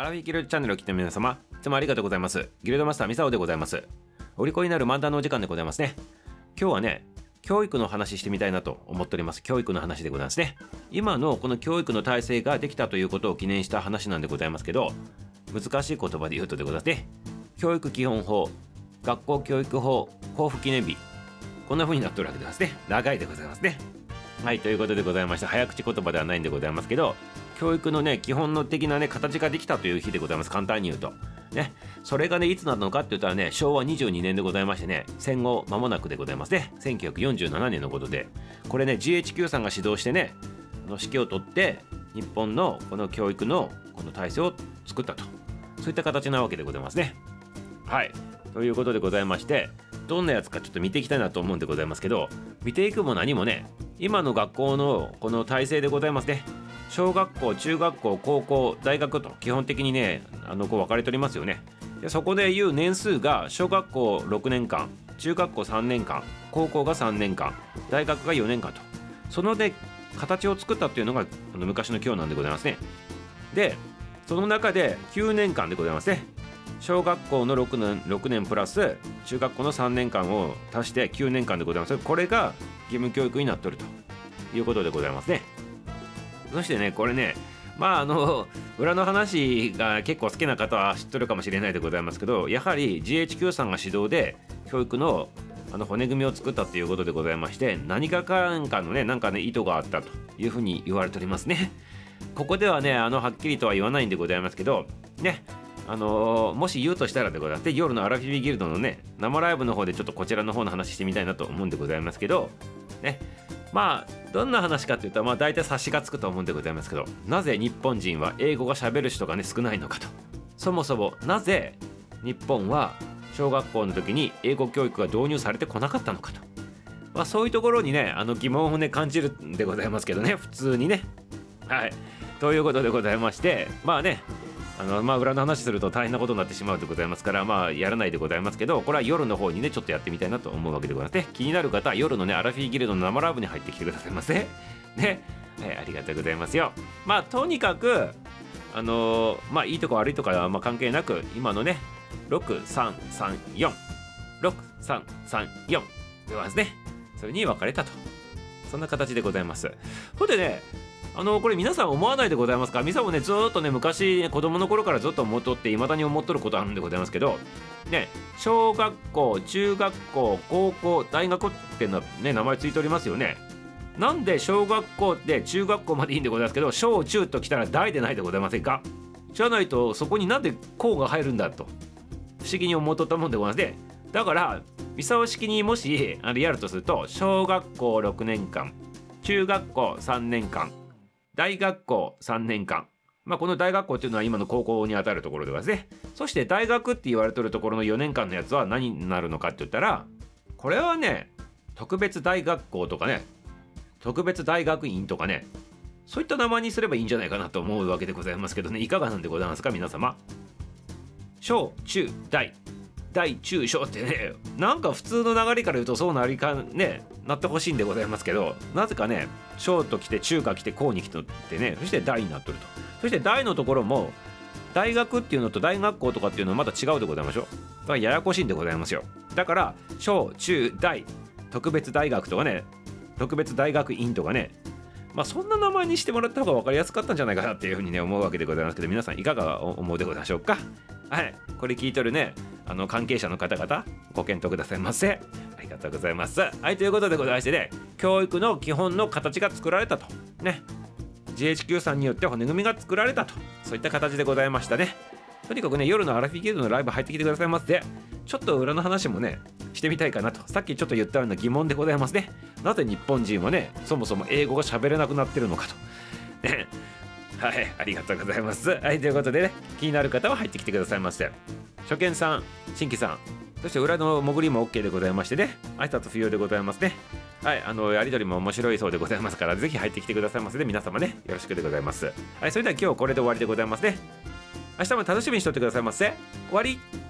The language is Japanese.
アラフィギルドチャンネルを聞いて皆様、いつもありがとうございます。ギルドマスターミサオでございます。お利口になる漫談のお時間でございますね。今日はね、教育の話してみたいなと思っております。教育の話でございますね。今のこの教育の体制ができたということを記念した話なんでございますけど、難しい言葉で言うとでございますね。教育基本法、学校教育法、交付記念日、こんな風になっておるわけでございますね。長いでございますね。はい、ということでございまして、早口言葉ではないんでございますけど、教育のね、基本の的なね、形ができたという日でございます。簡単に言うと。ね、それがね、いつなのかって言ったらね、昭和22年でございましてね、戦後間もなくでございますね。1947年のことで、これね、GHQ さんが指導してね、の指揮を取って、日本のこの教育のこの体制を作ったと。そういった形なわけでございますね。はい。ということでございまして、どんなやつかちょっと見ていきたいなと思うんでございますけど、見ていくも何もね、今の学校のこの体制でございますね。小学校、中学校、高校、大学と基本的にね、あのこう分かれておりますよね。でそこでいう年数が小学校6年間、中学校3年間、高校が3年間、大学が4年間と。そので形を作ったっていうのがあの昔の今日なんでございますね。で、その中で9年間でございますね。小学校の6年 ,6 年プラス中学校の3年間を足して9年間でございますこれが義務教育になっとるということでございますねそしてねこれねまああの 裏の話が結構好きな方は知っとるかもしれないでございますけどやはり GHQ さんが指導で教育のあの骨組みを作ったということでございまして何かかんかのねなんかね意図があったというふうに言われておりますね。ここではねあのはっきりとは言わないんでございますけどねあのーもし言うとしたらでございます。で夜のアラフィビギルドのね生ライブの方でちょっとこちらの方の話してみたいなと思うんでございますけどねまあどんな話かというとまあ大体察しがつくと思うんでございますけどなぜ日本人は英語が喋る人がね少ないのかと。そもそもなぜ日本は小学校の時に英語教育が導入されてこなかったのかと、まあ、そういうところにねあの疑問をね感じるんでございますけどね普通にね。はい。ということでございましてまあねあのまあ裏の話すると大変なことになってしまうでございますからまあやらないでございますけどこれは夜の方にねちょっとやってみたいなと思うわけでございます。ね気になる方は夜のねアラフィーギルドの生ライブに入ってきてくださいませ。ね。はいありがとうございますよ。まあとにかくあのーまあいいとこ悪いとかはまあ関係なく今のね6334 6334でございますね。それに分かれたと。そんな形でございます。ほんでねあのこれ皆さん思わないでございますか？ミサもねずっとね昔子供の頃からずっと思っとって未だに思っとることあるんでございますけどね小学校中学校高校大学ってのね名前ついておりますよね。なんで小学校で中学校までいいんでございますけど小中ときたら大でないでございませんか？じゃないとそこになんで校が入るんだと不思議に思っとったもんでございますね。だから三沢式にもしあれやるとすると小学校6年間中学校3年間大学校3年間。まあこの大学校っていうのは今の高校にあたるところでございますね。そして大学って言われてるところの4年間のやつは何になるのかって言ったらこれはね特別大学校とかね特別大学院とかねそういった名前にすればいいんじゃないかなと思うわけでございますけどね。いかがなんでございますか皆様。小中大。大中小ってねなんか普通の流れから言うとそうなりかねなってほしいんでございますけどなぜかね小と来て中華来て高に来てってねそして大になっとると。そして大のところも大学っていうのと大学校とかっていうのはまた違うでございましょう。だからややこしいんでございますよ。だから小中大特別大学とかね特別大学院とかねまあそんな名前にしてもらった方が分かりやすかったんじゃないかなっていうふうにね思うわけでございますけど皆さんいかが思うでございましょうか？はい。これ聞いとるねあの関係者の方々ご検討くださいませ。りがとうございます。はいということでございましてね教育の基本の形が作られたと。ね。GHQ さんによって骨組みが作られたと。そういった形でございましたね。とにかくね夜のアラフィギルドのライブ入ってきてくださいませちょっと裏の話もねしてみたいかなと。さっきちょっと言ったような疑問でございますね。なぜ日本人はねそもそも英語が喋れなくなってるのかと。ね。はいありがとうございます。はいということでね気になる方は入ってきてくださいませ。初見さん新規さんそして裏の潜りも OK でございましてね。挨拶不要でございますね。はいあのやりとりも面白いそうでございますからぜひ入ってきてくださいませで皆様ねよろしくでございます。はいそれでは今日これで終わりでございますね。明日も楽しみにしとってくださいませ。終わり。